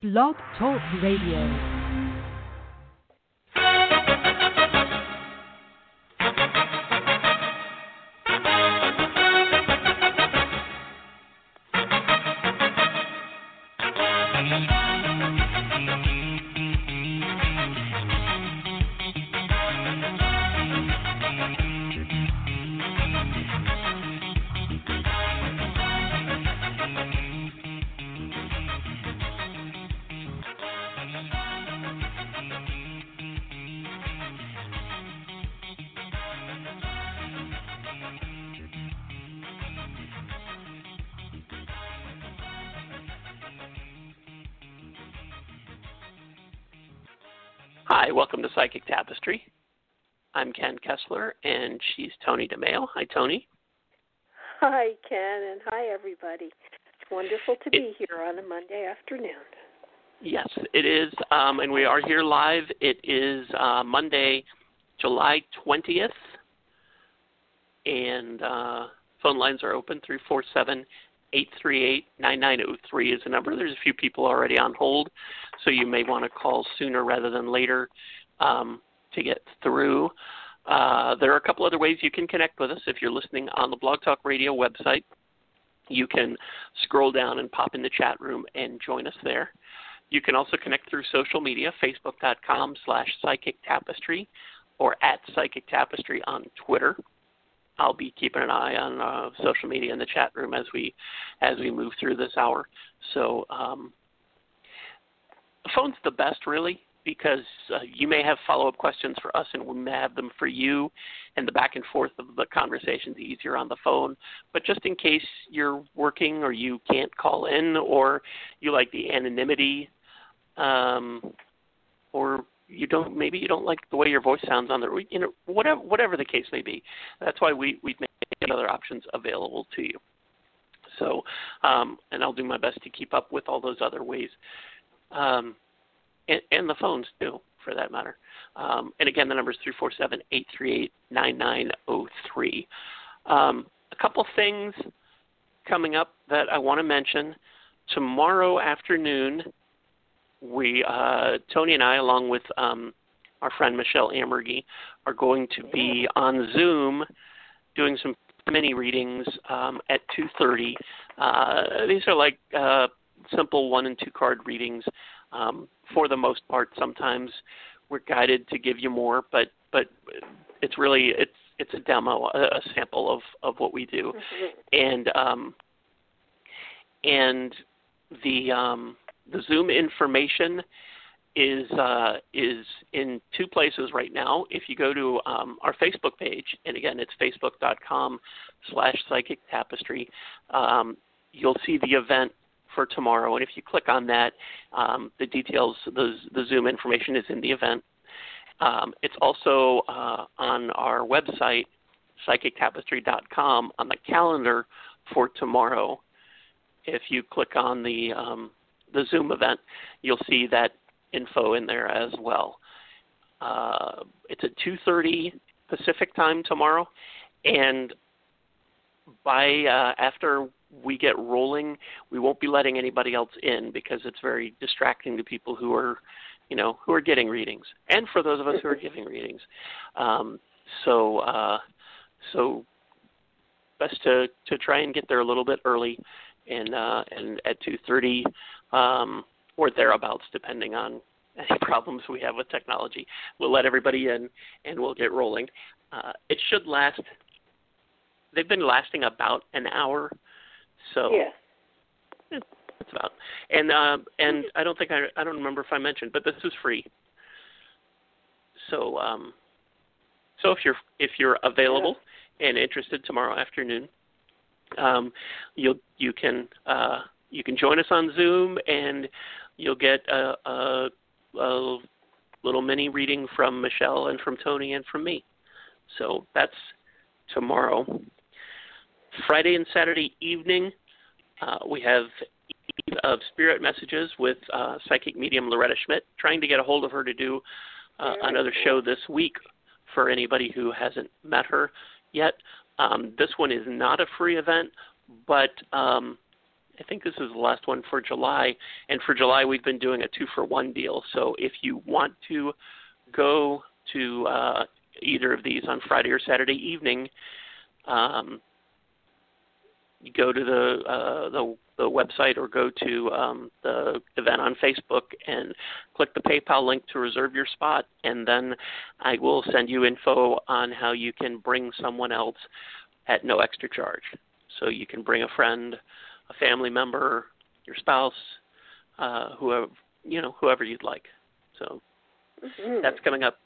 Blog Talk Radio. Kessler, and she's Toni DeMaio. Hi, Toni. Hi, Ken, and hi, everybody. It's wonderful to be here on a Monday afternoon. Yes, it is, um, and we are here live. It is uh, Monday, July 20th, and uh, phone lines are open 347 838 9903 is the number. There's a few people already on hold, so you may want to call sooner rather than later um, to get through. Uh, there are a couple other ways you can connect with us. If you're listening on the Blog Talk Radio website, you can scroll down and pop in the chat room and join us there. You can also connect through social media, facebook.com slash psychic tapestry or at psychic tapestry on Twitter. I'll be keeping an eye on uh, social media in the chat room as we as we move through this hour. So um, phone's the best, really, because uh, you may have follow up questions for us, and we may have them for you. And the back and forth of the conversation is easier on the phone. But just in case you're working or you can't call in, or you like the anonymity, um, or you don't maybe you don't like the way your voice sounds on the you know whatever whatever the case may be. That's why we we've made other options available to you. So, um, and I'll do my best to keep up with all those other ways, um, and, and the phones too, for that matter. Um, and again, the number is three four seven eight three eight nine nine zero three. Um, a couple things coming up that I want to mention. Tomorrow afternoon, we uh, Toni and I, along with um, our friend Michelle Amergy, are going to be on Zoom doing some mini readings um, at 2:30. Uh, these are like uh, simple one and two card readings. Um, for the most part, sometimes we're guided to give you more, but but it's really it's it's a demo, a, a sample of of what we do, and um, and the um, the Zoom information is uh, is in two places right now. If you go to um, our Facebook page, and again, it's facebook.com slash psychic tapestry, um, you'll see the event for tomorrow. And if you click on that, um, the details, the, the Zoom information is in the event. Um, it's also uh, on our website, psychictapestry.com, on the calendar for tomorrow. If you click on the um, the Zoom event, you'll see that info in there as well. Uh, it's at 2:30 Pacific time tomorrow, and by uh, after we get rolling, we won't be letting anybody else in because it's very distracting to people who are, you know, who are getting readings, and for those of us who are giving readings. Um, so, uh, so best to to try and get there a little bit early, and uh, and at 2:30 um, or thereabouts, depending on any problems we have with technology. We'll let everybody in and we'll get rolling. Uh, it should last. They've been lasting about an hour, so yeah. it's about. And uh, and I don't think I I don't remember if I mentioned, but this is free. So um, so if you're if you're available yeah. and interested tomorrow afternoon, um, you'll you can uh, you can join us on Zoom, and you'll get a, a, a little mini reading from Michelle and from Tony and from me. So that's tomorrow. Friday and Saturday evening, uh, we have Eve of Spirit Messages with uh, psychic medium Loretta Schmidt, trying to get a hold of her to do uh, another show this week for anybody who hasn't met her yet. Um, this one is not a free event, but um, I think this is the last one for July. And for July, we've been doing a two for one deal. So if you want to go to uh, either of these on Friday or Saturday evening, um, you go to the uh, the the website or go to um, the event on Facebook and click the PayPal link to reserve your spot, and then I will send you info on how you can bring someone else at no extra charge. So you can bring a friend, a family member, your spouse, uh, whoever you know, whoever you'd like. So Mm-hmm. that's coming up.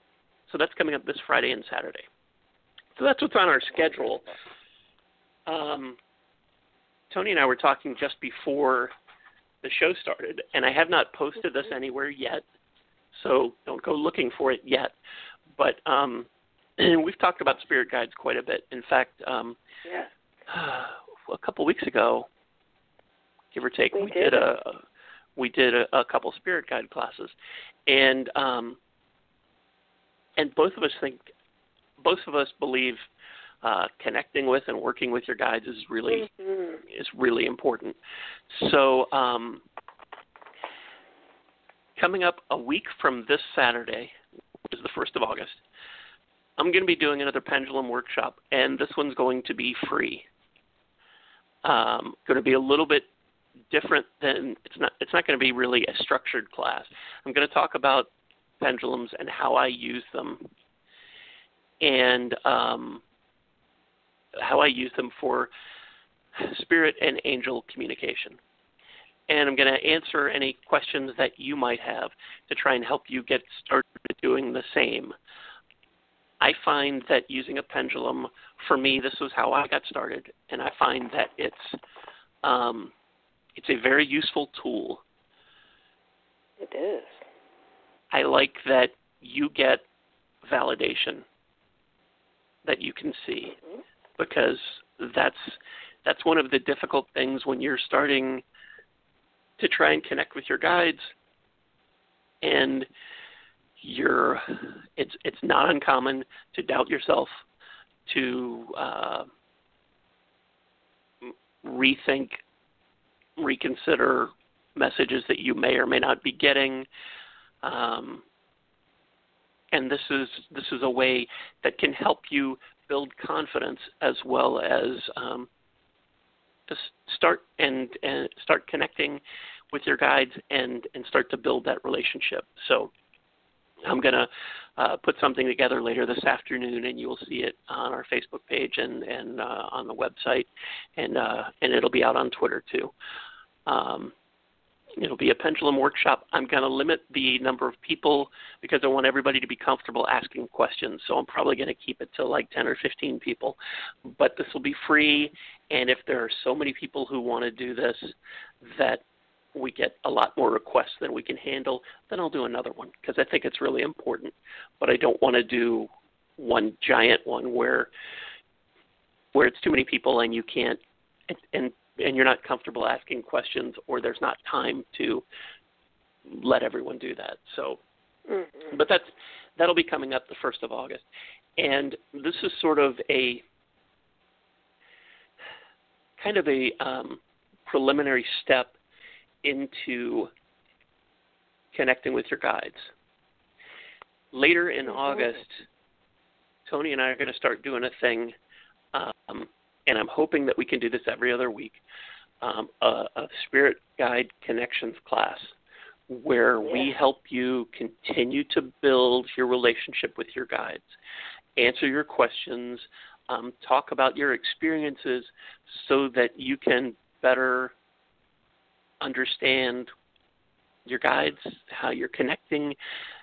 So that's coming up this Friday and Saturday. So that's what's on our schedule. Um, Toni and I were talking just before the show started, and I have not posted this anywhere yet. So don't go looking for it yet. But um, we've talked about spirit guides quite a bit. In fact, um, yeah. a couple weeks ago, give or take, We we, did. did a we did a, a couple spirit guide classes, and um, and both of us think both of us believe uh, connecting with and working with your guides is really Mhm. is really important. So um, coming up a week from this Saturday, which is the first of August, I'm going to be doing another pendulum workshop, and this one's going to be free. Um, going to be a little bit different than it's not. It's not going to be really a structured class. I'm going to talk about pendulums and how I use them, and um, how I use them for spirit and angel communication. And I'm going to answer any questions that you might have to try and help you get started doing the same. I find that using a pendulum, for me, this was how I got started, and I find that it's um, it's a very useful tool. It is. I like that you get validation that you can see Mhm. Because that's that's one of the difficult things when you're starting to try and connect with your guides and you're it's it's not uncommon to doubt yourself to uh, rethink reconsider messages that you may or may not be getting um, and this is this is a way that can help you build confidence as well as um, s- start and, and start connecting with your guides and and start to build that relationship. So I'm gonna uh, put something together later this afternoon, and you will see it on our Facebook page and and uh, on the website, and uh, and it'll be out on Twitter too. Um, it'll be a pendulum workshop. I'm going to limit the number of people because I want everybody to be comfortable asking questions. So I'm probably going to keep it to like 10 or 15 people. But this will be free. And if there are so many people who want to do this that we get a lot more requests than we can handle, then I'll do another one because I think it's really important. But I don't want to do one giant one where where it's too many people and you can't and, and and you're not comfortable asking questions or there's not time to let everyone do that. So Mhm. but that's that'll be coming up the first of August. And this is sort of a kind of a um, preliminary step into connecting with your guides. Later in Mhm. August, Toni and I are going to start doing a thing, um, and I'm hoping that we can do this every other week um, a, a spirit guide connections class where we help you continue to build your relationship with your guides, answer your questions, um, talk about your experiences so that you can better understand your guides, how you're connecting,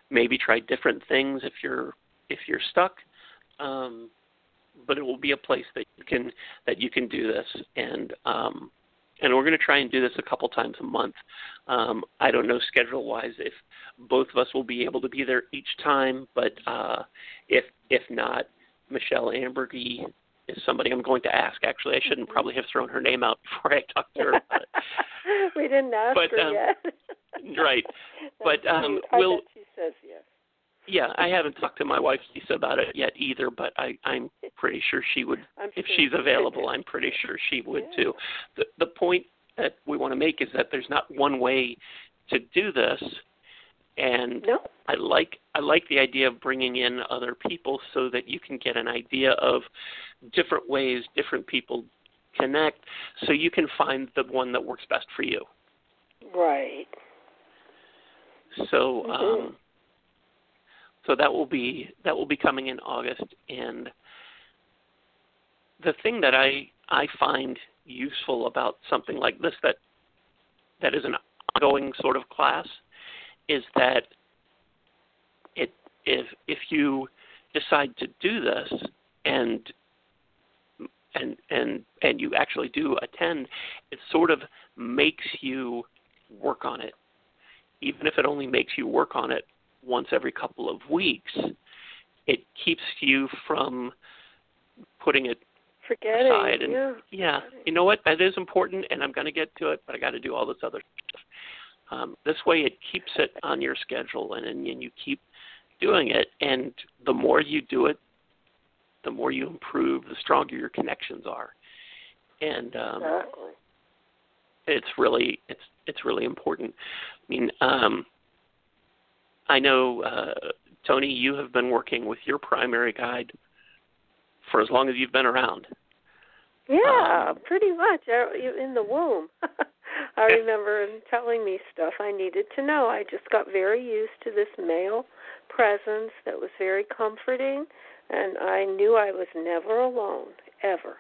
maybe try different things if you're if you're stuck. Um, but it will be a place that you can that you can do this and um, and we're going to try and do this a couple times a month. Um, I don't know schedule wise if both of us will be able to be there each time, but uh, if if not, Michelle Ambergy is somebody I'm going to ask. Actually, I shouldn't probably have thrown her name out before I talked to her. But, we didn't ask But, her um, yet. right. But, um. We'll- she says yes. Yeah, I haven't talked to my wife Lisa about it yet either, but I, I'm pretty sure she would I'm if sure she's available. I'm pretty sure she would Yeah. too. The the point that we want to make is that there's not one way to do this, and no. I like I like the idea of bringing in other people so that you can get an idea of different ways different people connect, so you can find the one that works best for you. Right. So Mhm. um, so that will be that will be coming in August. And the thing that I I find useful about something like this that that is an ongoing sort of class is that it if if you decide to do this and and and and you actually do attend it sort of makes you work on it. Even if it only makes you work on it once every couple of weeks it keeps you from putting it Forgetting. aside and yeah. yeah you know what that is important and i'm going to get to it but i got to do all this other stuff um, this way it keeps it on your schedule and, and and you keep doing it and the more you do it the more you improve the stronger your connections are and um Exactly. it's really it's it's really important i mean um i know uh toni you have been working with your primary guide for as long as you've been around Yeah, Um, pretty much. I- In the womb, I remember him telling me stuff I needed to know. I just got very used to this male presence that was very comforting, and I knew I was never alone ever.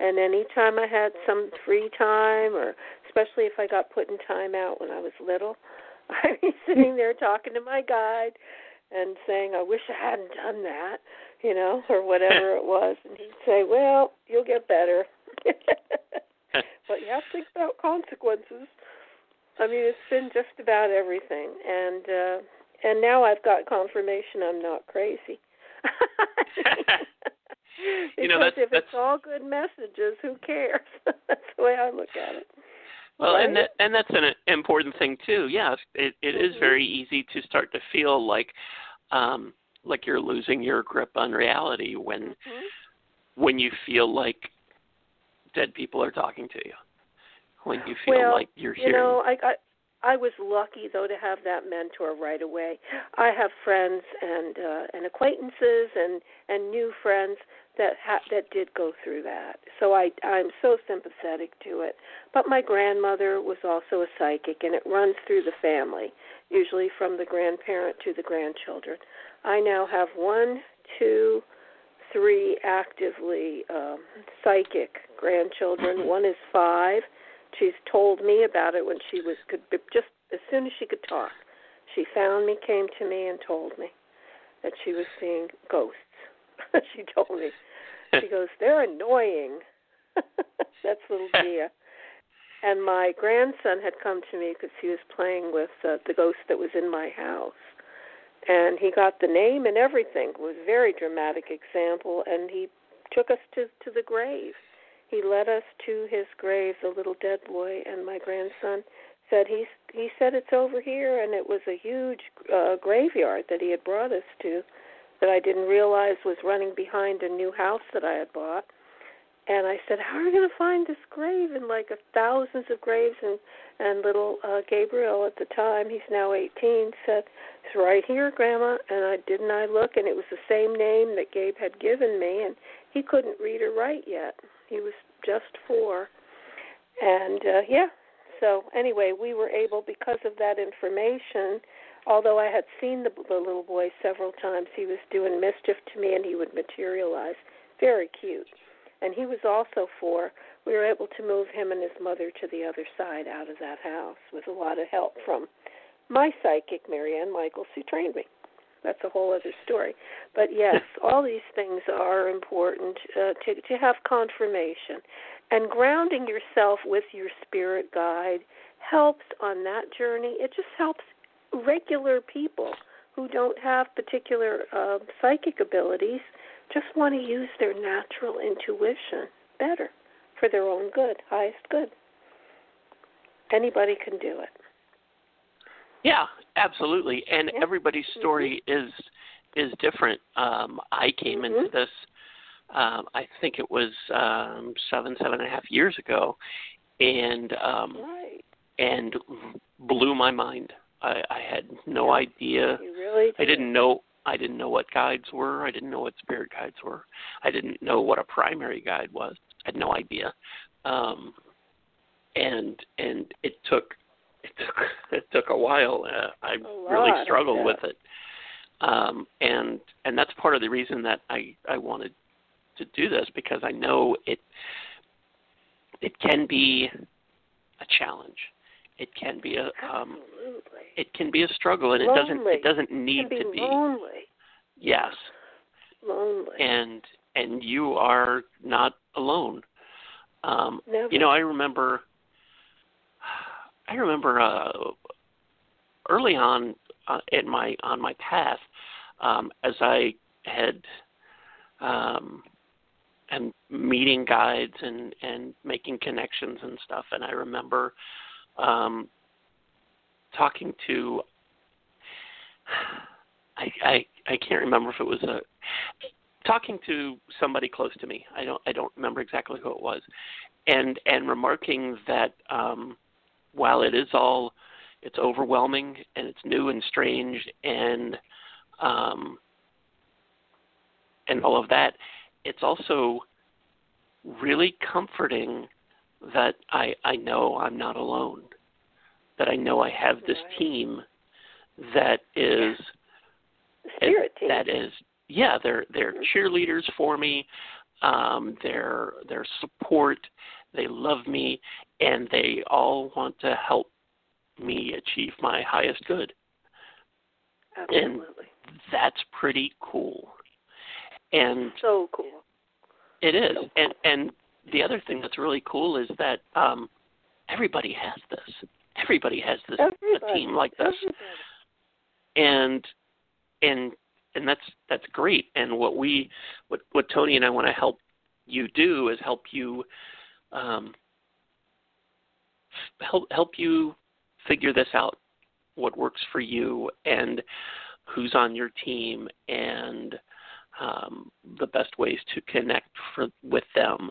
And anytime I had some free time, or especially if I got put in time out when I was little, I'd be sitting there talking to my guide and saying, "I wish I hadn't done that." you know, or whatever it was, and he'd say, "Well, you'll get better." but you have to think about consequences. I mean, it's been just about everything, and uh and now I've got confirmation I'm not crazy. You know, Because that's- if it's all good messages, who cares? that's the way I look at it. Well, and that and that's an important thing too. Yes, it it is Mhm. very easy to start to feel like um like you're losing your grip on reality when Mhm. when you feel like dead people are talking to you. When you feel Well, like you're hearing. You know, I, I I was lucky though to have that mentor right away. I have friends and uh, and acquaintances and and new friends that ha- that did go through that. So I I'm so sympathetic to it. But my grandmother was also a psychic, and it runs through the family, usually from the grandparent to the grandchildren. I now have one, two, three actively um, psychic grandchildren. One is five. She's told me about it when she was could just as soon as she could talk. She found me, came to me, and told me that she was seeing ghosts. she told me. She goes, "They're annoying." That's little Gia. And my grandson had come to me because he was playing with uh, the ghost that was in my house, and he got the name and everything. It was a very dramatic example, and he took us to to the grave. He led us to his grave, the little dead boy, and my grandson said he he said it's over here, and it was a huge uh, graveyard that he had brought us to, that I didn't realize was running behind a new house that I had bought. And I said, "How are we going to find this grave?" And like a thousands of graves, and and little uh, Gabriel at the time, he's now 18, said, "It's right here, Grandma." And I didn't I look, and it was the same name that Gabe had given me, and he couldn't read or write yet. He was just four, and uh, yeah. So anyway, we were able because of that information. Although I had seen the, the little boy several times, he was doing mischief to me, and he would materialize. Very cute and he was also four. We were able to move him and his mother to the other side out of that house with a lot of help from my psychic, Marianne Michaels, who trained me. That's a whole other story. But yes, all these things are important uh, to to have confirmation, and grounding yourself with your spirit guide helps on that journey. It just helps regular people who don't have particular uh, psychic abilities just want to use their natural intuition better for their own good, highest good. Anybody can do it. Yeah, absolutely. And Yeah. everybody's story is is different. Um, I came into Mhm. this, um, I think it was um, seven, seven and a half years ago, and um, right. and blew my mind. I, I had no Yeah. idea. You really I did. didn't know. I didn't know what guides were. I didn't know what spirit guides were. I didn't know what a primary guide was. I had no idea. Um, and and it took it took it took a while. Uh, I A really I struggled bet. with it. Um, and and that's part of the reason that I I wanted to do this because I know it it can be a challenge. It can be a um, it can be a struggle and it doesn't it doesn't It need can be to be lonely. yes Lonely. and and you are not alone um Never. you know i remember i remember uh early on uh, in my on my path um as i had um and meeting guides and and making connections and stuff and i remember um talking to I, I I can't remember if it was a talking to somebody close to me. I don't I don't remember exactly who it was, and and remarking that um, while it is all it's overwhelming and it's new and strange and um, and all of that, it's also really comforting that I I know I'm not alone, that I know I have this team that is spirit team. that is yeah they're they're Mhm. cheerleaders for me um they're they're support they love me and they all want to help me achieve my highest good Absolutely. that's pretty cool and so cool. it is and and the other thing that's really cool is that um everybody has this everybody has this Everybody. a team like this Everybody. and and and that's that's great and what we what what toni and i want to help you do is help you um help help you figure this out what works for you and who's on your team and um, the best ways to connect for, with them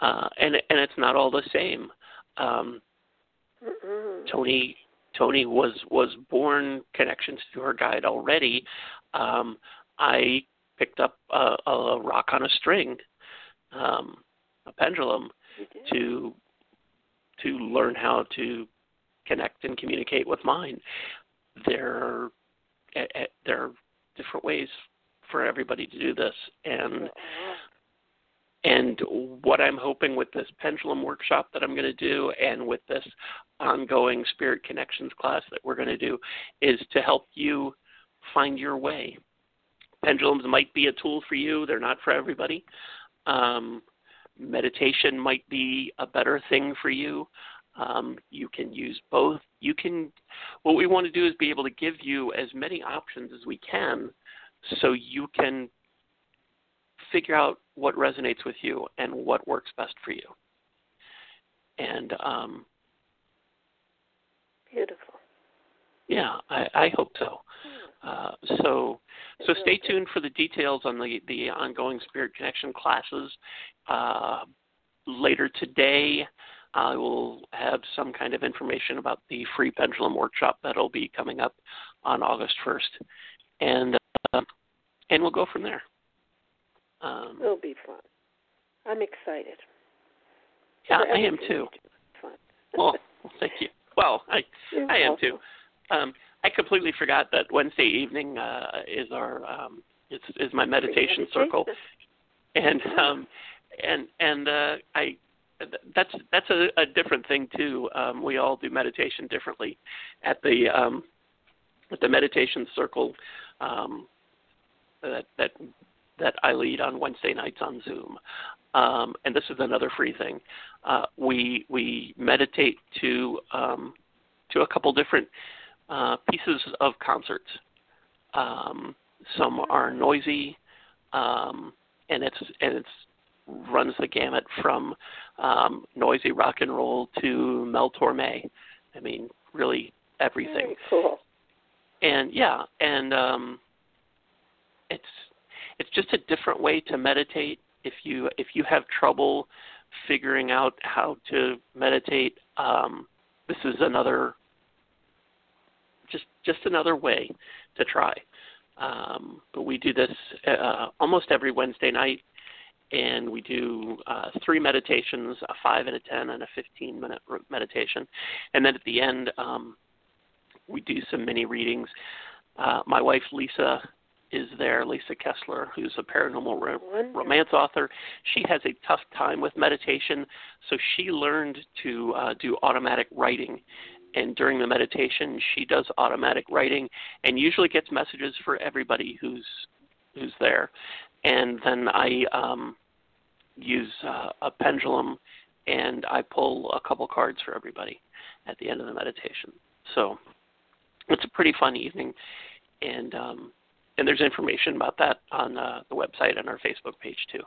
uh, and and it's not all the same um, Mm-mm. Toni Toni was was born connections to her guide already. Um, I picked up a, a rock on a string, um, a pendulum, to to learn how to connect and communicate with mine. There there are different ways for everybody to do this, and Uh-uh. And what I'm hoping with this pendulum workshop that I'm going to do and with this ongoing spirit connections class that we're going to do is to help you find your way. Pendulums might be a tool for you, they're not for everybody. Um, meditation might be a better thing for you. Um, you can use both. You can, what we want to do is be able to give you as many options as we can so you can figure out what resonates with you and what works best for you. And um, Beautiful. yeah, I, I hope so. Uh, so so stay tuned for the details on the the ongoing spirit connection classes. Uh, later today, I will have some kind of information about the free pendulum workshop that'll be coming up on August first, and uh, and we'll go from there. Um, It'll be fun. I'm excited. yeah, for I am too. Fun. Well, thank you. Well, I You're I am welcome. too. Um, I completely forgot that Wednesday evening uh, is our um, is is my meditation circle, and um, and and uh, I that's that's a, a different thing too. Um, we all do meditation differently at the um, at the meditation circle um, that that that I lead on Wednesday nights on Zoom. Um, and this is another free thing. Uh, we we meditate to um, to a couple different uh, pieces of concerts. Um, some are noisy, um, and it's and it's runs the gamut from um, noisy rock and roll to Mel Torme. I mean, really everything. Very cool. And yeah, and um, it's it's just a different way to meditate. If you if you have trouble figuring out how to meditate, um, this is another just just another way to try. Um, but we do this uh, almost every Wednesday night, and we do uh, three meditations: a five and a ten, and a fifteen-minute meditation. And then at the end, um, we do some mini readings. Uh, my wife Lisa is there, Lisa Kessler, who's a paranormal ro- romance author. She has a tough time with meditation, so she learned to uh, do automatic writing. And during the meditation, she does automatic writing and usually gets messages for everybody who's who's there. And then I um, use uh, a pendulum and I pull a couple cards for everybody at the end of the meditation. So it's a pretty fun evening, and um, and there's information about that on uh, the website and our Facebook page too.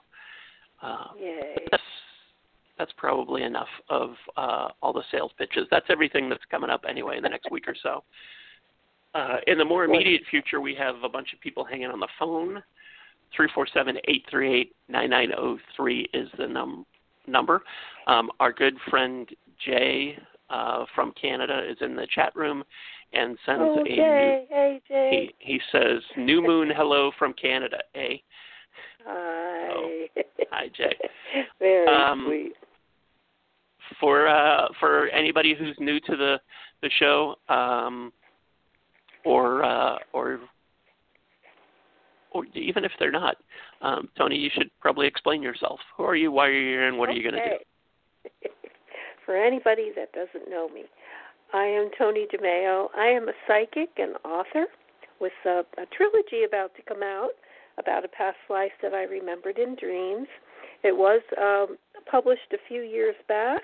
Uh. That's, that's probably enough of uh, all the sales pitches. That's everything that's coming up anyway in the next week or so. Uh, in the more immediate future, we have a bunch of people hanging on the phone. 347-838-9903 is the num- number. Um, our good friend Jay uh, from Canada is in the chat room, and sends oh, a Jay. new, hey Jay. He he says new moon hello from Canada, eh? Hi. Oh, hi Jay. Very um, sweet. For uh for anybody who's new to the the show, um or uh or or even if they're not, um, Toni, you should probably explain yourself. Who are you? Why are you here? And what okay. are you going to do? For anybody that doesn't know me, I am Toni DeMaio. I am a psychic and author with a, a trilogy about to come out about a past life that I remembered in dreams. It was um, published a few years back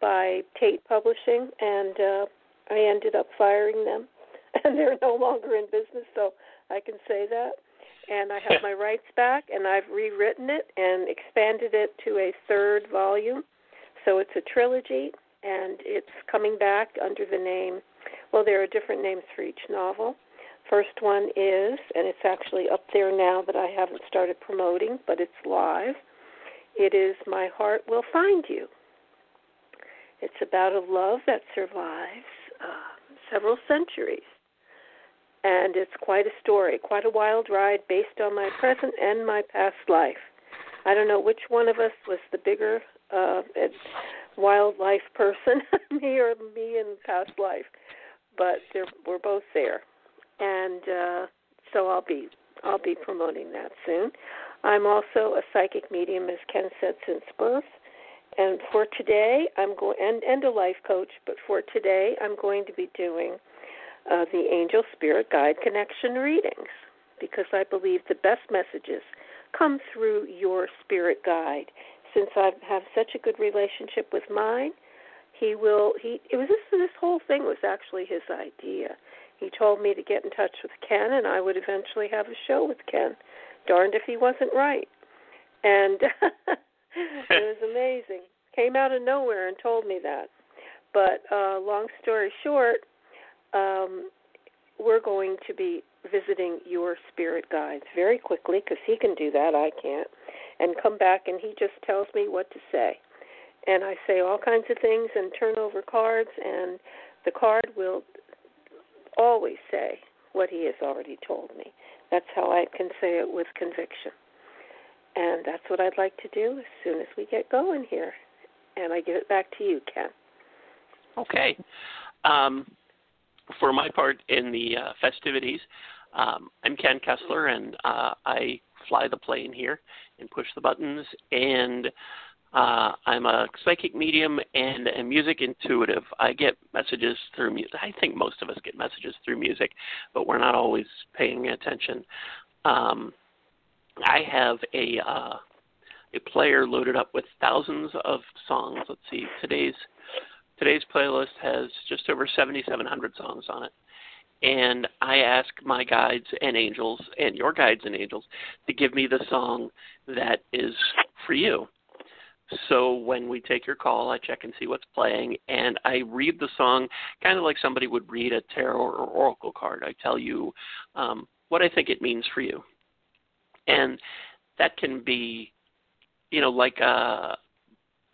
by Tate Publishing, and uh, I ended up firing them, and they're no longer in business, so I can say that. And I have my rights back, and I've rewritten it and expanded it to a third volume. So it's a trilogy, and it's coming back under the name. Well, there are different names for each novel. First one is, and it's actually up there now that I haven't started promoting, but it's live. It is My Heart Will Find You. It's about a love that survives uh, several centuries. And it's quite a story, quite a wild ride based on my present and my past life. I don't know which one of us was the bigger uh, wildlife person, me or me in past life, but we're both there, and uh, so I'll be I'll be promoting that soon. I'm also a psychic medium, as Ken said, since birth. And for today, I'm going and, and a life coach. But for today, I'm going to be doing uh, the Angel Spirit Guide Connection readings because I believe the best messages come through your spirit guide since I have such a good relationship with mine, he will he it was this this whole thing was actually his idea. He told me to get in touch with Ken and I would eventually have a show with Ken. Darned if he wasn't right. And it was amazing. Came out of nowhere and told me that. But uh long story short, um we're going to be visiting your spirit guides very quickly because he can do that. I can't and come back and he just tells me what to say. And I say all kinds of things and turn over cards and the card will always say what he has already told me. That's how I can say it with conviction. And that's what I'd like to do as soon as we get going here. And I give it back to you, Ken. Okay. Um, for my part in the uh, festivities, um, I'm Ken Kessler, and uh, I fly the plane here and push the buttons. And uh, I'm a psychic medium and a music intuitive. I get messages through music. I think most of us get messages through music, but we're not always paying attention. Um, I have a uh, a player loaded up with thousands of songs. Let's see, today's today's playlist has just over 7,700 songs on it and I ask my guides and angels and your guides and angels to give me the song that is for you. So when we take your call, I check and see what's playing, and I read the song kind of like somebody would read a tarot or oracle card. I tell you um, what I think it means for you, and that can be, you know, like a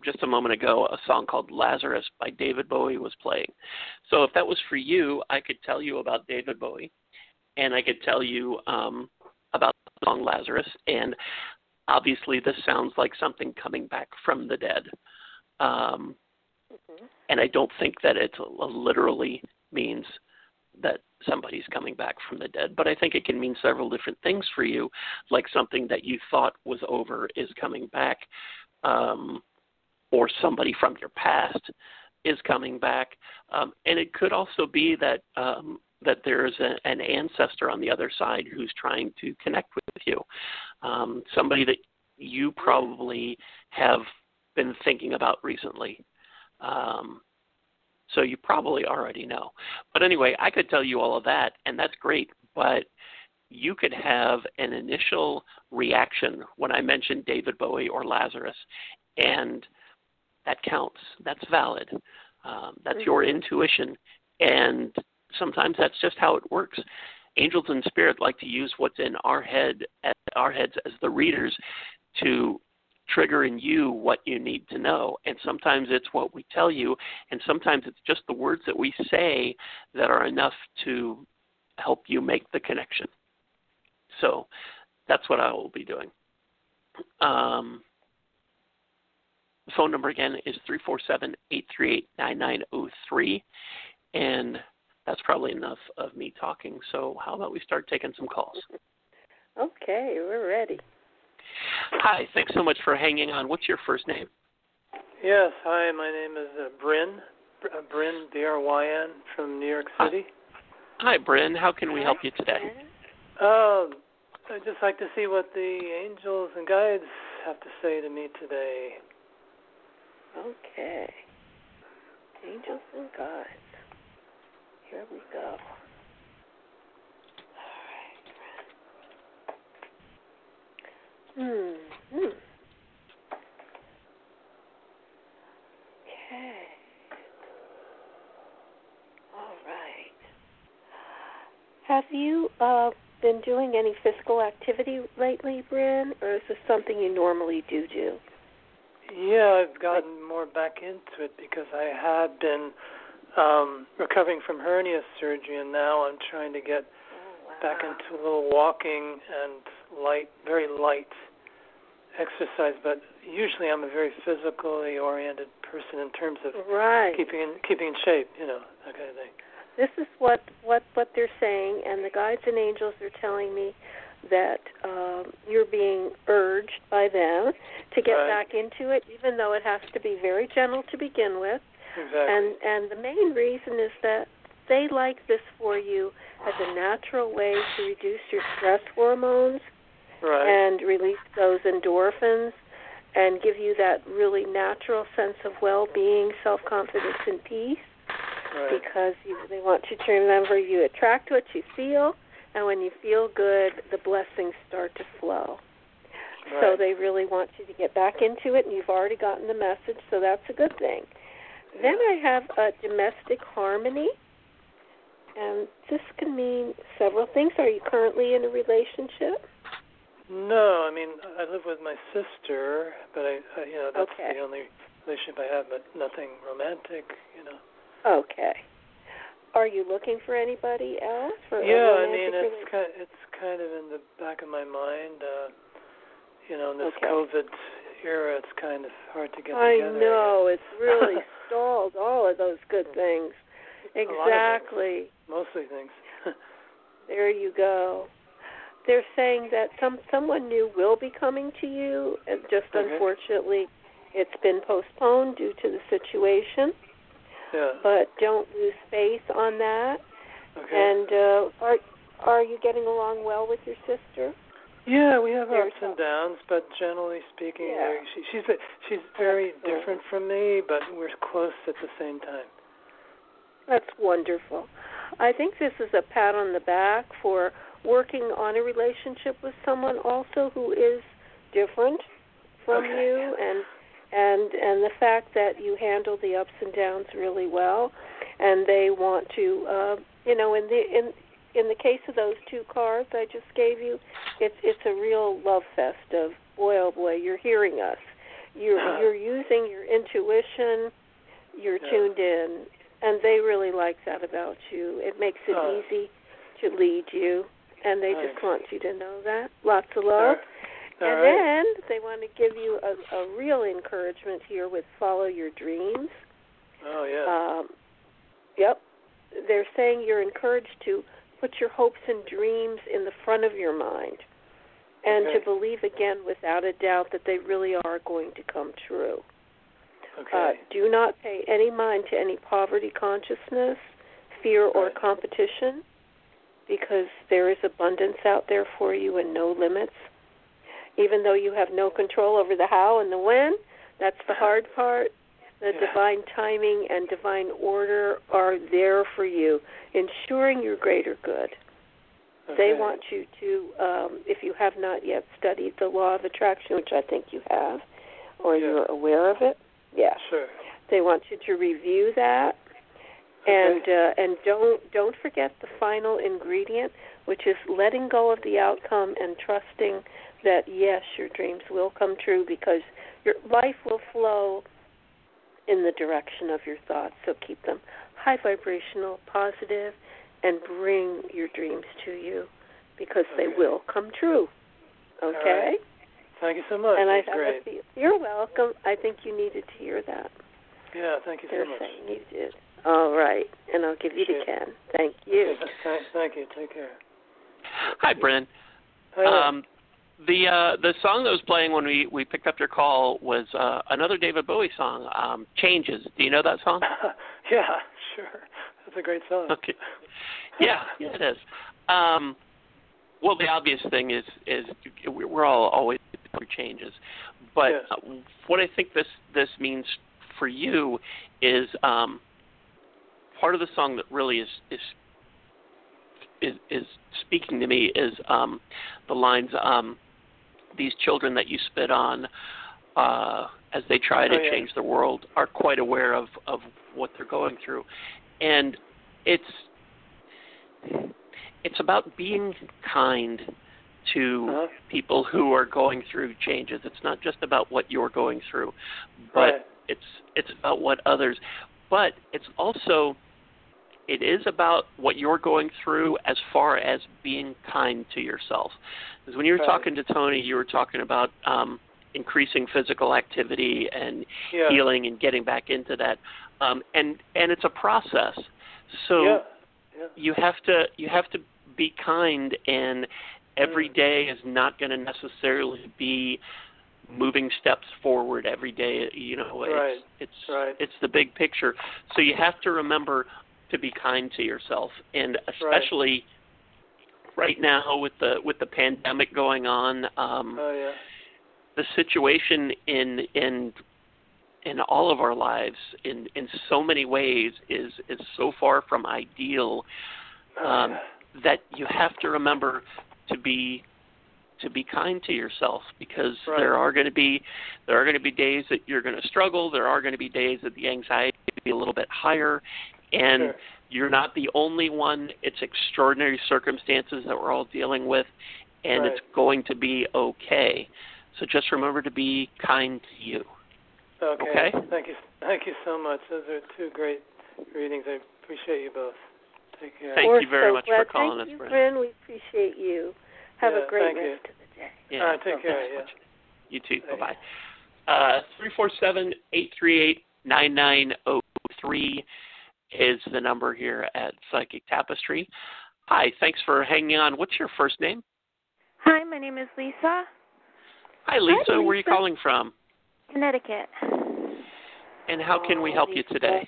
just a moment ago a song called Lazarus by David Bowie was playing. So if that was for you, I could tell you about David Bowie and I could tell you um, about the song Lazarus. And obviously, this sounds like something coming back from the dead. Um, mm-hmm. And I don't think that it literally means that somebody's coming back from the dead, but I think it can mean several different things for you, like something that you thought was over is coming back, um, or somebody from your past is coming back, um, and it could also be that um, that there's an ancestor on the other side who's trying to connect with you, um, somebody that you probably have been thinking about recently. Um, so you probably already know. But anyway, I could tell you all of that, and that's great. But you could have an initial reaction when I mentioned David Bowie or Lazarus, and that counts. That's valid. Um, that's your mm-hmm. intuition, and sometimes that's just how it works. Angels and spirit like to use what's in our head, our heads as the readers, to trigger in you what you need to know. And sometimes it's what we tell you, and sometimes it's just the words that we say that are enough to help you make the connection. So that's what I will be doing. Um, phone number again is 347 838 9903. And that's probably enough of me talking. So, how about we start taking some calls? Okay, we're ready. Hi, thanks so much for hanging on. What's your first name? Yes, hi, my name is uh, Bryn, uh, Bryn, B R Y N, from New York City. Hi, hi Bryn. How can we help you today? Um, I'd just like to see what the angels and guides have to say to me today. Okay. Angels and guides. Here we go. All right. Hmm. hmm. Okay. All right. Have you uh, been doing any physical activity lately, Bryn, or is this something you normally do do? Yeah, I've gotten more back into it because I had been um recovering from hernia surgery and now I'm trying to get oh, wow. back into a little walking and light very light exercise, but usually I'm a very physically oriented person in terms of right. keeping in, keeping in shape, you know, that kind of thing. This is what what what they're saying, and the guides and angels are telling me that um, you're being urged by them to get right. back into it, even though it has to be very gentle to begin with. Exactly. And and the main reason is that they like this for you as a natural way to reduce your stress hormones right. and release those endorphins and give you that really natural sense of well-being, self-confidence, and peace. Right. Because you, they want you to remember you attract what you feel, and when you feel good, the blessings start to flow. Right. So they really want you to get back into it, and you've already gotten the message, so that's a good thing. Then I have a domestic harmony, and this can mean several things. Are you currently in a relationship? No, I mean I live with my sister, but I, I you know that's okay. the only relationship I have, but nothing romantic, you know. Okay. Are you looking for anybody else? For yeah, I mean it's kind of, it's kind of in the back of my mind. Uh, you know, in this okay. COVID era, it's kind of hard to get I together. know it's really stalled all of those good things. Exactly. Things. Mostly things. there you go they're saying that some someone new will be coming to you. And just okay. unfortunately, it's been postponed due to the situation. Yeah. But don't lose faith on that. Okay. And uh, are are you getting along well with your sister? Yeah, we have ups and downs, but generally speaking, yeah. she, she's she's very Excellent. different from me, but we're close at the same time. That's wonderful. I think this is a pat on the back for working on a relationship with someone also who is different from okay. you and and and the fact that you handle the ups and downs really well and they want to uh you know in the in in the case of those two cards I just gave you it's it's a real love fest of boy oh boy you're hearing us You're you're using your intuition. You're Yeah. tuned in, and they really like that about you. It makes it Oh. easy to lead you, and they just want you to know that. Lots of love. All and right. then they want to give you a, a real encouragement here with follow your dreams. oh yeah. Um, yep. They're saying you're encouraged to put your hopes and dreams in the front of your mind and Okay. to believe again without a doubt that they really are going to come true. okay. Uh, do not pay any mind to any poverty consciousness, fear, or Right. competition because there is abundance out there for you and no limits. Even though you have no control over the how and the when, that's the hard part. The Yeah. divine timing and divine order are there for you, ensuring your greater good. They want you to, um, if you have not yet studied the law of attraction, which I think you have, or Yeah. you're aware of it, yes. Sure. They want you to review that, and uh, and don't don't forget the final ingredient, which is letting go of the outcome and trusting that yes, your dreams will come true because your life will flow in the direction of your thoughts. So keep them high vibrational, positive, and bring your dreams to you because they Okay. will come true. Okay? right. Thank you so much. And I That's have a great. feel- you're welcome. I think you needed to hear that. Yeah. Thank you so They're much. saying you did. All right, and I'll give you the Appreciate can. Thank you. Okay, th- th- thank you. Take care. Hi, Bryn. Hi. Um, the uh, the song that was playing when we, we picked up your call was uh, another David Bowie song, um, "Changes." Do you know that song? yeah. Sure. That's a great song. Okay. Yeah, yeah, it is. Um, well, the obvious thing is is we're all always through changes, but what I think this this means for you is um, part of the song that really is is is, is speaking to me is um, the lines um, these children that you spit on uh, as they try to Oh, yeah. change the world are quite aware of of what they're going through and it's it's about being kind to Uh-huh. people who are going through changes. It's not just about what you're going through, but Right. it's it's about what others. But it's also it is about what you're going through as far as being kind to yourself. Because when you were Right. talking to Toni, you were talking about um, increasing physical activity and Yeah. healing and getting back into that. Um, and and it's a process. So yeah. Yeah. you have to you have to be kind and every Mm. day is not going to necessarily be moving steps forward every day you know it's Right. it's Right. it's the big picture so you have to remember to be kind to yourself. And especially right now with the with the pandemic going on um Oh yeah. the situation in in in all of our lives in in so many ways is is so far from ideal Oh, um, that you have to remember to be to be kind to yourself because Right. there are going to be there are going to be days that you're going to struggle. There are going to be days that the anxiety will be a little bit higher and Sure. you're not the only one it's extraordinary circumstances that we're all dealing with and Right. it's going to be okay so just remember to be kind to you Okay. okay. Thank you. Thank you so much. Those are two great readings. I appreciate you both. Take care. Thank We're you very so much for calling Thank us, you, Bryn. Bryn. We appreciate you. Have Yeah, a great thank you. rest of the day. yeah All right. Take care. Yeah. much. you too bye bye uh three four seven eight three eight nine nine oh three is the number here at Psychic Tapestry. Hi, thanks for hanging on. What's your first name? Hi, my name is Lisa, Hi, Lisa. Where are you calling from? Connecticut. And how can we help you today?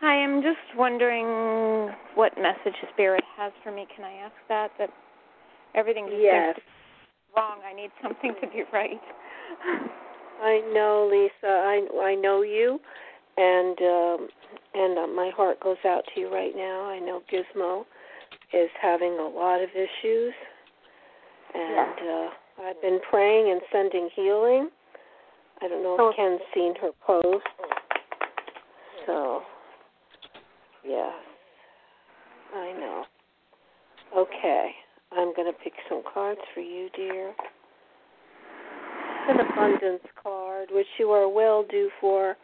Hi, I'm just wondering what message Spirit has for me. Can I ask that? That everything just Yes. seems to be wrong. I need something to be right. I know, Lisa. I I know you, and um, and uh, my heart goes out to you right now. I know Gizmo is having a lot of issues, and uh, I've been praying and sending healing. I don't know Oh. if Ken's seen her post, so yes, I know. Okay, I'm going to pick some cards for you, dear. An abundance card, which you are well due for.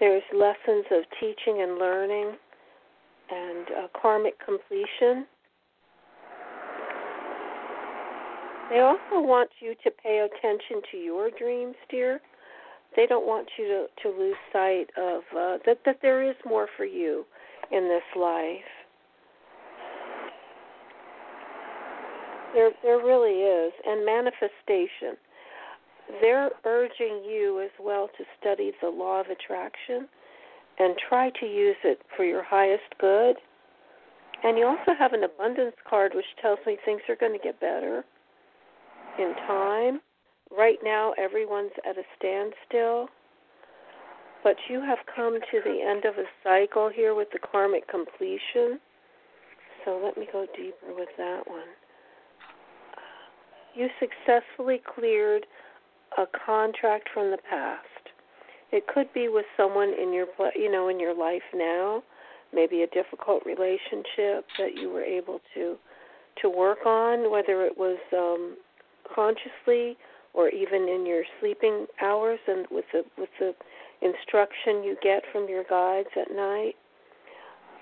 There's lessons of teaching and learning and uh, karmic completion. They also want you to pay attention to your dreams, dear. They don't want you to, to lose sight of uh, that that there is more for you in this life. There there really is, and manifestation. They're urging you as well to study the law of attraction and try to use it for your highest good. And you also have an abundance card which tells me things are going to get better in time. Right now, everyone's at a standstill. But you have come to the end of a cycle here with the karmic completion. So let me go deeper with that one. You successfully cleared a contract from the past. It could be with someone in your you know in your life now, maybe a difficult relationship that you were able to to work on, whether it was um, consciously or even in your sleeping hours and with the with the instruction you get from your guides at night.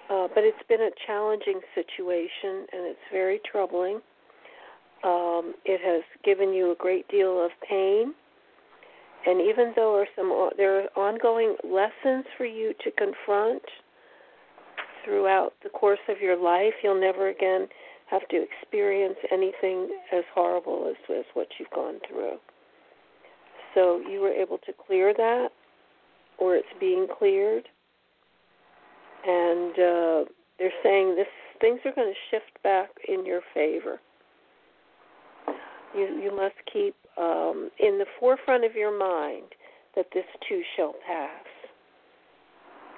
Uh, but it's been a challenging situation and it's very troubling. Um, it has given you a great deal of pain, and even though there are some there are ongoing lessons for you to confront throughout the course of your life, you'll never again have to experience anything as horrible as, as what you've gone through. So you were able to clear that, or it's being cleared, and uh, they're saying this things are going to shift back in your favor. You you must keep um, in the forefront of your mind that this too shall pass.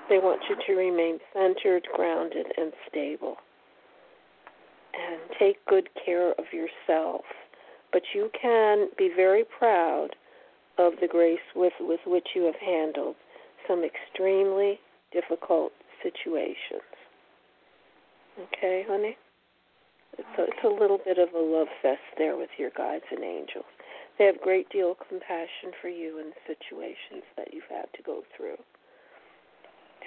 They want you to remain centered, grounded, and stable and take good care of yourself. But you can be very proud of the grace with, with which you have handled some extremely difficult situations. Okay, honey? It's a, it's a little bit of a love fest there with your guides and angels. They have a great deal of compassion for you in the situations that you've had to go through.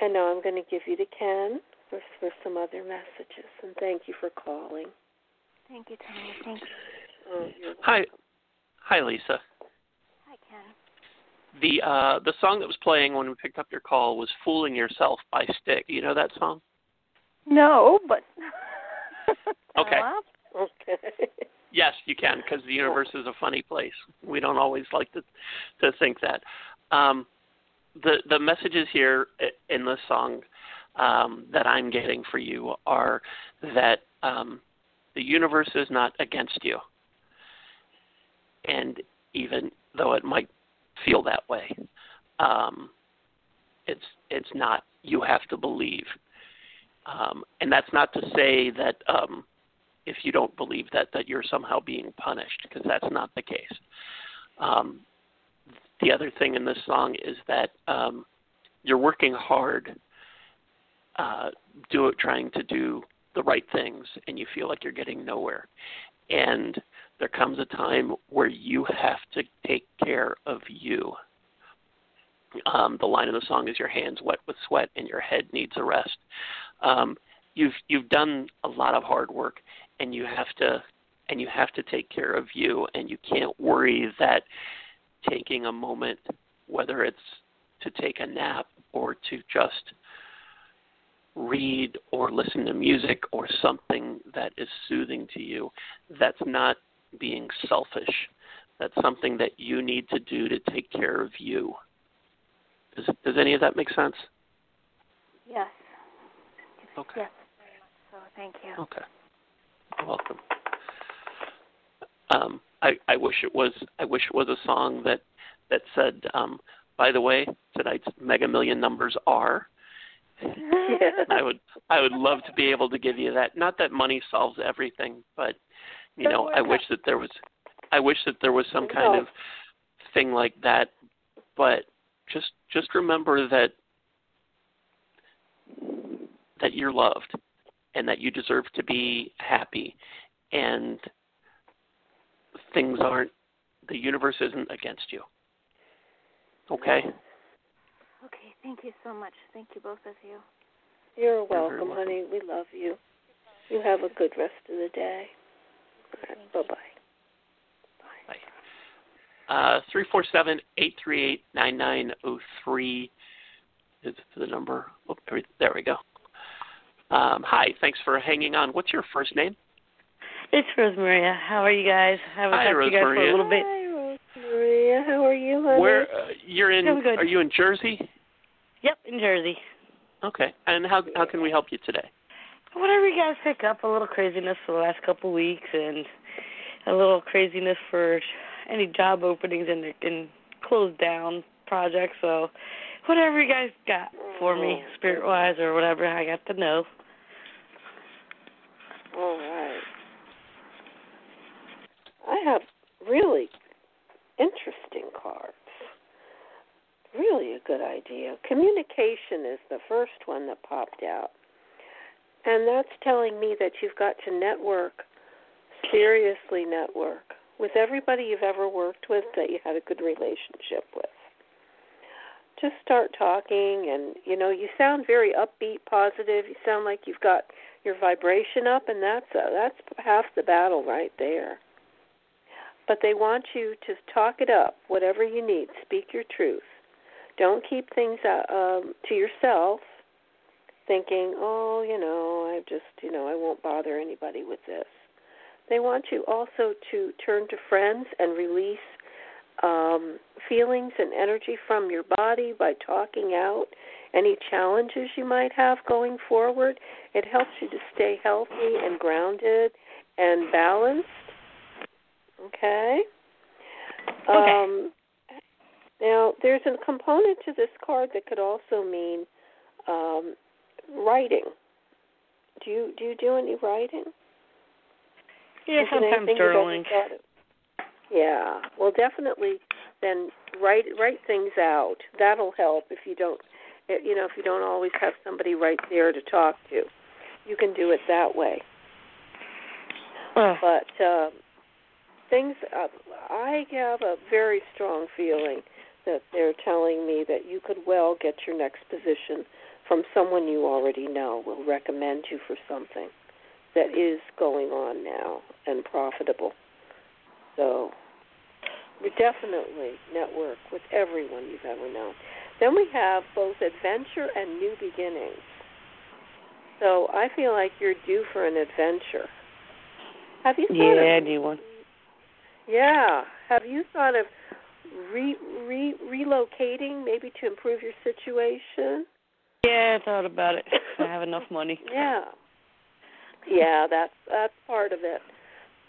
And now I'm going to give you to Ken for, for some other messages. And thank you for calling. Thank you, Toni. Thank you. Oh, Hi, hi, Lisa. Hi, Ken. The uh, the song that was playing when we picked up your call was "Fooling Yourself" by Styx. You know that song? No, but. Okay. Okay. Yes, you can because the universe is a funny place. We don't always like to to think that. Um, the the messages here in this song um, that I'm getting for you are that um, the universe is not against you, and even though it might feel that way, um, it's it's not. You have to believe, um, and that's not to say that um, if you don't believe that that you're somehow being punished, because that's not the case. Um, the other thing in this song is that um, you're working hard, uh, do it, trying to do the right things, and you feel like you're getting nowhere. And there comes a time where you have to take care of you. Um, the line of the song is "Your hands wet with sweat and your head needs a rest." Um, you've you've done a lot of hard work, and you have to and you have to take care of you, and you can't worry that taking a moment, whether it's to take a nap or to just read or listen to music or something that is soothing to you, that's not being selfish. That's something that you need to do to take care of you. Does, does any of that make sense? Yes. Okay. Yes, very much so. Thank you. Okay. You're welcome. Um, I, I wish it was I wish it was a song that that said, um, by the way, tonight's Mega Million numbers are. I would I would love to be able to give you that. Not that money solves everything, but you know, I wish that there was I wish that there was some kind of thing like that. But just just remember that that you're loved and that you deserve to be happy and things aren't the universe isn't against you Okay. Okay, thank you so much. Thank you, both of you. You're You're very welcome, welcome. honey. We love you. You have a good rest of the day. Bye bye. Uh, 347 838 9903 is the number. Oh, there we go. Um, hi, thanks for hanging on. What's your first name? It's Rosemaria. How are you guys? I haven't hi, talked Rose to you guys Maria. for a little bit. Hi, Rosemaria. How are you, honey? Where uh, you're in? Are you in Jersey? Yep, in Jersey. Okay. And how how can we help you today? Whatever you guys pick up, a little craziness for the last couple of weeks, and a little craziness for any job openings and and closed down projects. So, whatever you guys got for me, mm-hmm. spirit wise or whatever, I got to know. All right. I have really interesting cards. Really a good idea. Communication is the first one that popped out. And that's telling me that you've got to network, seriously network, with everybody you've ever worked with that you had a good relationship with. Just start talking, and you know, you sound very upbeat, positive. You sound like you've got your vibration up, and that's uh, that's half the battle right there. But they want you to talk it up, whatever you need. Speak your truth. Don't keep things uh, um, to yourself, thinking, "Oh, you know, I just, you know, I won't bother anybody with this." They want you also to turn to friends and release um, feelings and energy from your body by talking out any challenges you might have going forward. It helps you to stay healthy and grounded and balanced. Okay? Okay. Um, now, there's a component to this card that could also mean um, writing. Do you do you do any writing? Yeah, sometimes anything you've ever journaling. Yeah. Well, definitely. Then write write things out. That'll help if you don't, eh, you know, if you don't always have somebody right there to talk to. You can do it that way. Uh, But uh, things, uh, I have a very strong feeling that they're telling me that you could well get your next position from someone you already know will recommend you for something that is going on now and profitable. So we definitely network with everyone you've ever known. Then we have both adventure and new beginnings. So I feel like you're due for an adventure. Have you thought yeah, of do one. yeah. Have you thought of re, re relocating maybe to improve your situation? Yeah, I thought about it. I have enough money. Yeah. Yeah, that's that's part of it.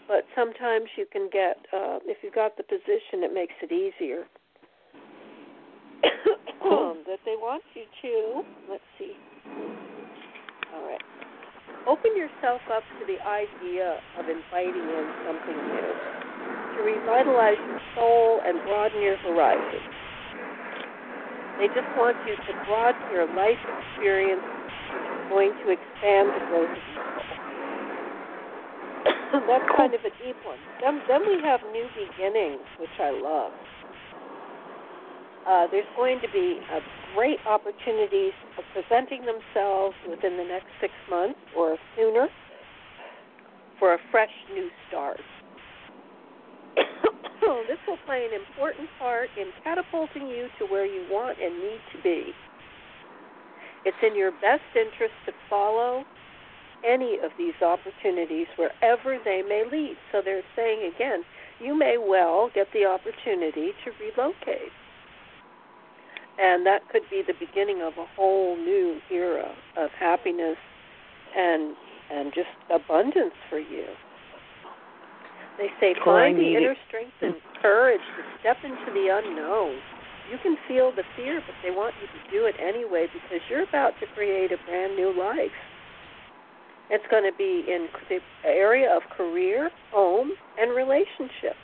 But sometimes you can get uh if you've got the position it makes it easier. um, that they want you to let's see. All right. Open yourself up to the idea of inviting in something new to revitalize your soul and broaden your horizons. They just want you to broaden your life experience, going to expand the growth. That's kind of a deep one. Then, then we have new beginnings, which I love. Uh, there's going to be great opportunities presenting themselves within the next six months or sooner for a fresh new start. this will play an important part in catapulting you to where you want and need to be. It's in your best interest to follow any of these opportunities wherever they may lead. So they're saying again, you may well get the opportunity to relocate. And that could be the beginning of a whole new era of happiness and and just abundance for you. They say find the inner strength and courage to step into the unknown. You can feel the fear, but they want you to do it anyway because you're about to create a brand new life. It's going to be in the area of career, home, and relationships.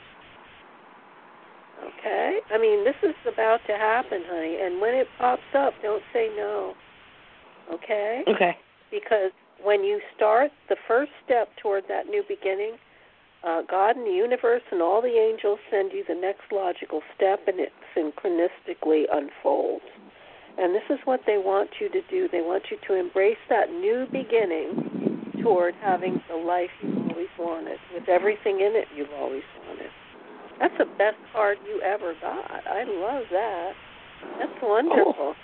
Okay? I mean, this is about to happen, honey, and when it pops up, don't say no. Okay? Okay. Because when you start the first step toward that new beginning, uh, God and the universe and all the angels send you the next logical step, and it synchronistically unfolds. And this is what they want you to do. They want you to embrace that new beginning toward having the life you've always wanted, with everything in it you've always wanted. That's the best card you ever got. I love that. That's wonderful. Oh,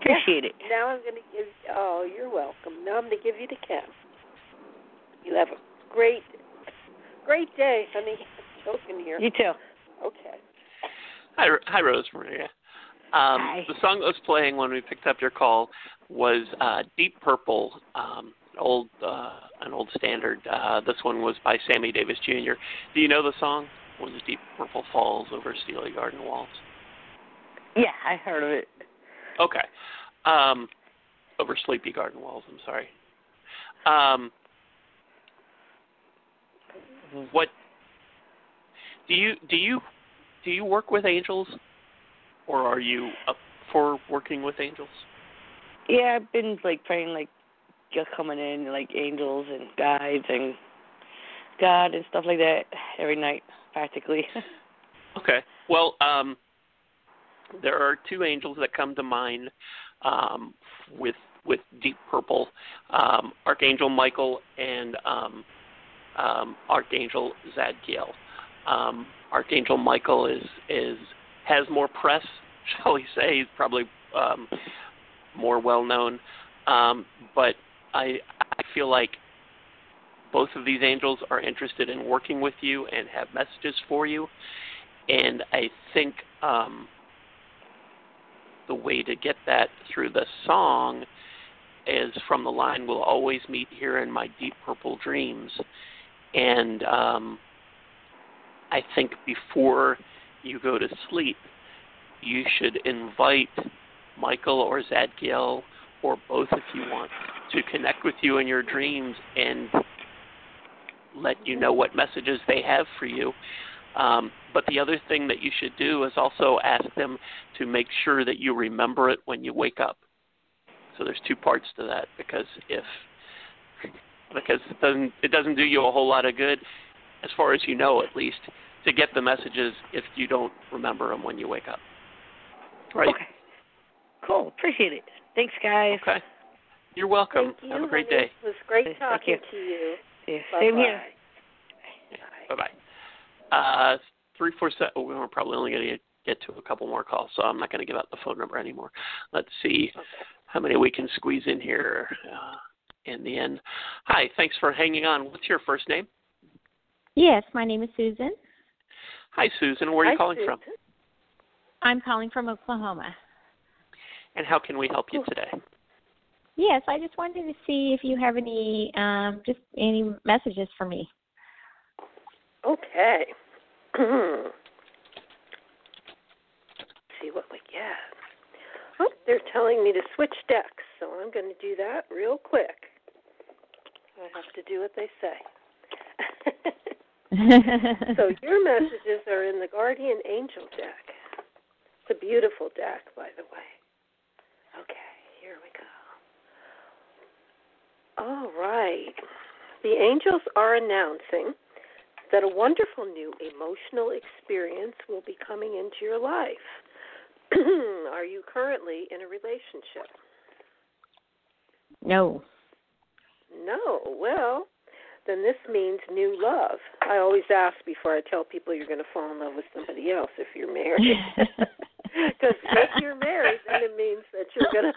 appreciate it. Now I'm going to give. Oh, you're welcome. Now I'm going to give you the cat. You have a great, great day, honey. Joking here. You too. Okay. Hi, hi, Rose Maria. Um, Hi. The song that was playing when we picked up your call was uh, "Deep Purple," um, old uh, an old standard. Uh, this one was by Sammy Davis Jr. Do you know the song? When the deep purple falls over Steely Garden walls. Yeah, I heard of it. Okay. Um, over Sleepy Garden walls. I'm sorry. Um, what do you do you do you work with angels, or are you up for working with angels? Yeah, I've been like praying like just coming in like angels and guides and God and stuff like that every night practically. Okay. Well, um, there are two angels that come to mind um, with with deep purple: um, Archangel Michael and um, um, Archangel Zadkiel. Um, Archangel Michael is is has more press, shall we say? He's probably um, more well known, um, but I I feel like both of these angels are interested in working with you and have messages for you. And I think um, the way to get that through the song is from the line, We'll always meet here in my deep purple dreams. And um, I think before you go to sleep, you should invite Michael or Zadkiel or both if you want to connect with you in your dreams and let you know what messages they have for you. Um, but the other thing that you should do is also ask them to make sure that you remember it when you wake up. So there's two parts to that because if because it doesn't it doesn't do you a whole lot of good, as far as you know at least, to get the messages if you don't remember them when you wake up. Right. Okay. Cool. Appreciate it. Thanks, guys. Okay. You're welcome. Thank you, Have a great honey. day. It was great Thank talking you. to you. Yeah, Bye-bye. same here. Bye bye. Uh, three four seven. oh, We're probably only going to get to a couple more calls, so I'm not going to give out the phone number anymore. Let's see how many we can squeeze in here uh, in the end. Hi, thanks for hanging on. What's your first name? Yes, my name is Susan. Hi, Susan. Where are you Hi, calling from? I'm calling from Oklahoma. And how can we help you today? Yes, I just wanted to see if you have any um just any messages for me. Okay. see what we get. Oh, they're telling me to switch decks, so I'm going to do that real quick. I have to do what they say. so your messages are in the Guardian Angel deck. It's a beautiful deck, by the way. Okay, here we go. All right. The angels are announcing that a wonderful new emotional experience will be coming into your life. are you currently in a relationship? no. No. Well, then this means new love. I always ask before I tell people you're going to fall in love with somebody else if you're married. Because if you're married, then it means that you're gonna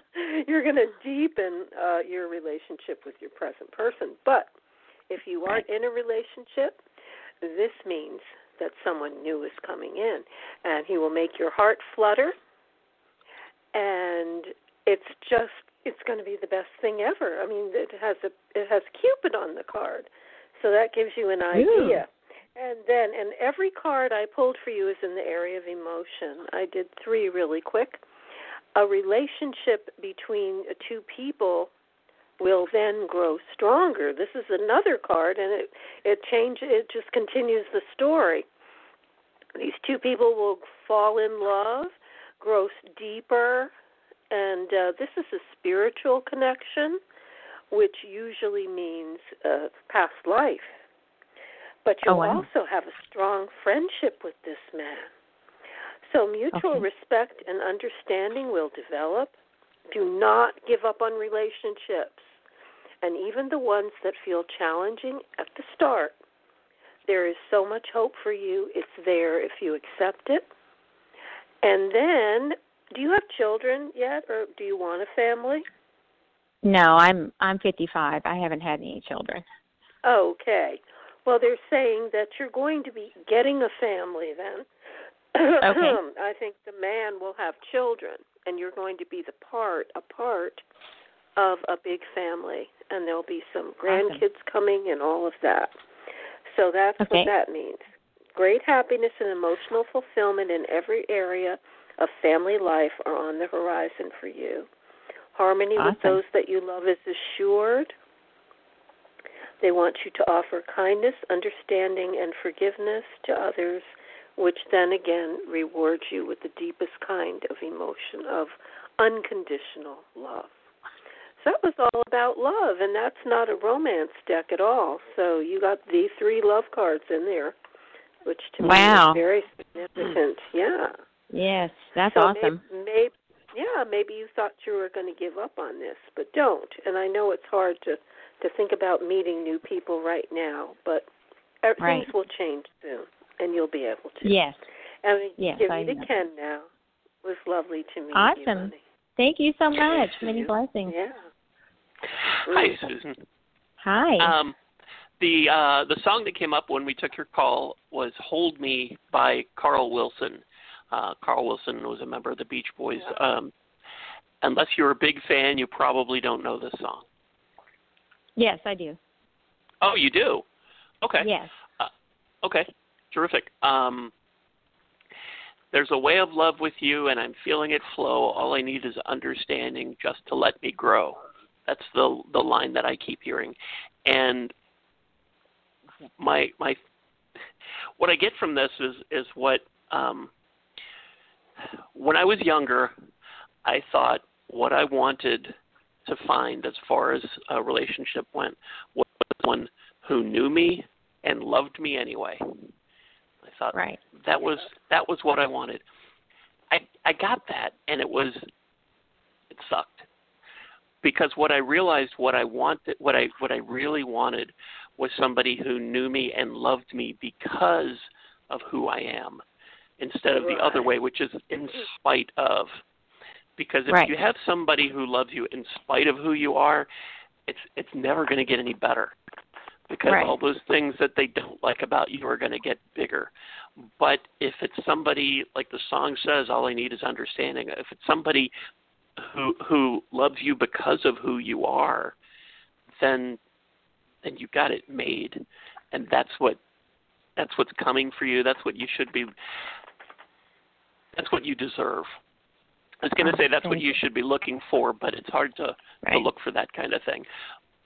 you're gonna deepen uh, your relationship with your present person. But if you aren't in a relationship, this means that someone new is coming in, and he will make your heart flutter, and it's just it's going to be the best thing ever. I mean, it has a it has Cupid on the card, so that gives you an idea. And then, and every card I pulled for you is in the area of emotion. I did three really quick. A relationship between two people will then grow stronger. This is another card, and it it change it just continues the story. These two people will fall in love, grow deeper, and uh, this is a spiritual connection, which usually means uh, past life. But you'll Oh, wow. also have a strong friendship with this man. So mutual Okay. respect and understanding will develop. Do not give up on relationships. And even the ones that feel challenging at the start, there is so much hope for you. It's there if you accept it. And then, do you have children yet, or do you want a family? No, I'm I'm 55. I haven't had any children. Okay. Well, they're saying that you're going to be getting a family then. Okay. I think the man will have children, and you're going to be the part, a part of a big family, and there'll be some grandkids coming and all of that. So that's Okay. what that means. Great happiness and emotional fulfillment in every area of family life are on the horizon for you. Harmony with those that you love is assured. They want you to offer kindness, understanding, and forgiveness to others, which then again rewards you with the deepest kind of emotion of unconditional love. So that was all about love, and that's not a romance deck at all. So you got the three love cards in there, which to Wow. me is very significant. Yeah. Yes, that's so awesome. Maybe, maybe, yeah, maybe you thought you were going to give up on this, but don't. And I know it's hard to to think about meeting new people right now, but uh, Right. things will change soon, and you'll be able to. Yes. And we Yes, give I you to know. Ken now. It was lovely to meet you. Awesome. Thank you so much. Many you. blessings. Yeah. Hi. Susan. Hi. Um, the uh, the song that came up when we took your call was "Hold Me" by Carl Wilson. Uh, Carl Wilson was a member of the Beach Boys. Um, unless you're a big fan, you probably don't know this song. yes, I do. Oh, you do? Okay. Yes. Okay, terrific. Um, there's a way of love with you, and I'm feeling it flow. All I need is understanding, just to let me grow. That's the the line that I keep hearing, and my my what I get from this is is what um, when I was younger, I thought what I wanted to find as far as a relationship went was one who knew me and loved me anyway. I thought Right. that was that was what I wanted. I I got that and it was it sucked. Because what I realized what I wanted what I what I really wanted was somebody who knew me and loved me because of who I am instead of the other way which is in spite of because if Right. you have somebody who loves you in spite of who you are it's it's never going to get any better because Right. all those things that they don't like about you are going to get bigger. But if it's somebody like the song says, all I need is understanding. If it's somebody who who loves you because of who you are, then then you got it made, and that's what that's what's coming for you. That's what you should be. That's what you deserve. I was going to say that's what you should be looking for, but it's hard to to look for that kind of thing.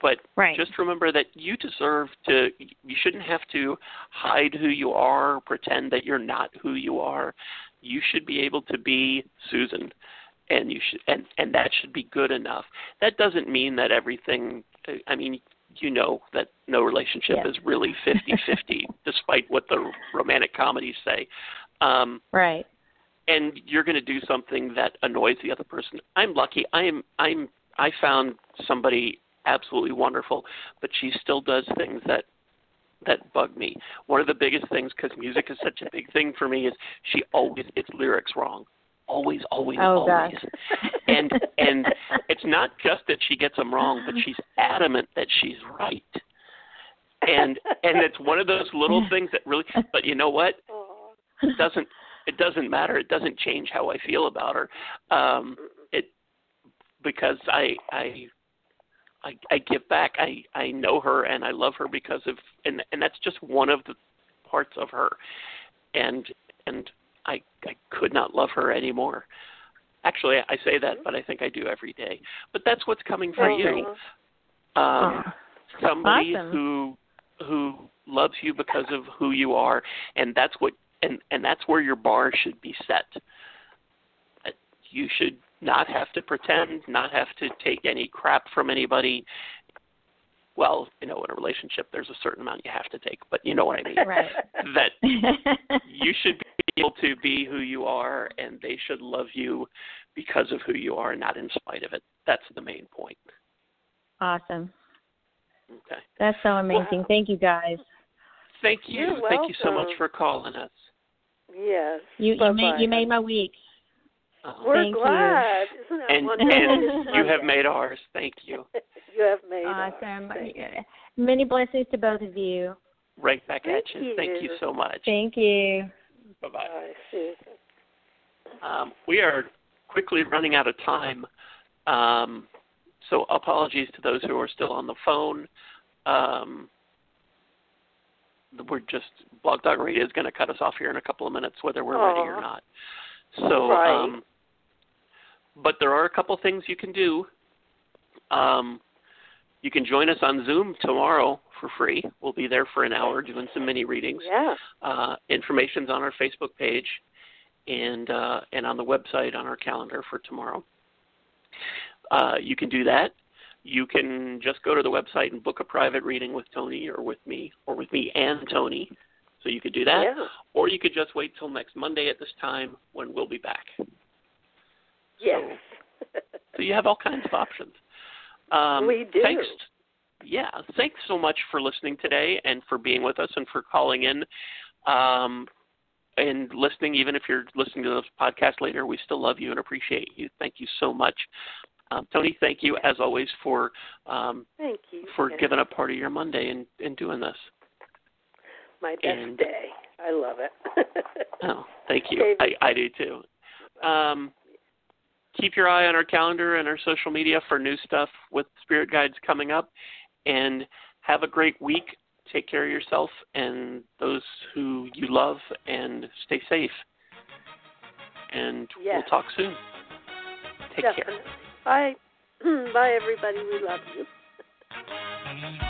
But Right. just remember that you deserve to you shouldn't have to hide who you are, pretend that you're not who you are. You should be able to be Susan and you should and and that should be good enough. That doesn't mean that everything I mean you know that no relationship Yeah. is really 50-50 despite what the romantic comedies say. Um Right. And you're going to do something that annoys the other person. I'm lucky. I am I'm I found somebody absolutely wonderful, but she still does things that that bug me. One of the biggest things cuz music is such a big thing for me is she always gets lyrics wrong. Always always Oh always. and and it's not just that she gets them wrong, but she's adamant that she's right. And and it's one of those little things that really but you know what? It doesn't it doesn't matter. It doesn't change how i feel about her. Um it because i i i i give back. I i know her and i love her because of and and that's just one of the parts of her. And and i i could not love her anymore. Actually i say that but i think i do every day. But that's what's coming for you um somebody Awesome. who who loves you because of who you are and that's what and and that's where your bar should be set Uh, you should not have to pretend not have to take any crap from anybody well, you know, in a relationship, there's a certain amount you have to take, but you know what I mean. Right. That you should be able to be who you are, and they should love you because of who you are, not in spite of it. That's the main point. awesome. Okay. That's so amazing. Wow. Thank you guys. Thank you. You're Thank you so much for calling us. Yes. You you made you made my week. Uh, We're Thank you. glad. Isn't that and wonderful? and you have made ours. Thank you. you have made ours. Awesome. Thank. Many blessings to both of you. Right back Thank at you. Thank you you. so much. Thank you. Bye bye. Bye, Susan. Um, we are quickly running out of time. Um, so apologies to those who are still on the phone. Um, we're just Blog Talk Radio is going to cut us off here in a couple of minutes, whether we're ready or not. So, Right. um, but there are a couple things you can do. Um, you can join us on Zoom tomorrow for free. We'll be there for an hour doing some mini readings. Yeah. Uh, information's on our Facebook page and uh, and on the website on our calendar for tomorrow. Uh, you can do that. You can just go to the website and book a private reading with Toni or with me or with me and Toni. So you could do that, Yeah. or you could just wait till next Monday at this time when we'll be back. Yes. So you have all kinds of options. Um, We do. Thanks. Yeah, thanks so much for listening today and for being with us and for calling in um, and listening. Even if you're listening to this podcast later, we still love you and appreciate you. Thank you so much. Um, Toni, thank you as always for um, Thank you. for giving up part of your Monday and, and doing this. my best and- day. I love it. Oh, thank you. David. I, I do too. Um, keep your eye on our calendar and our social media for new stuff with Spirit Guides coming up. And have a great week. Take care of yourself and those who you love, and stay safe. And we'll talk soon. Take care. Bye. Bye, everybody. We love you.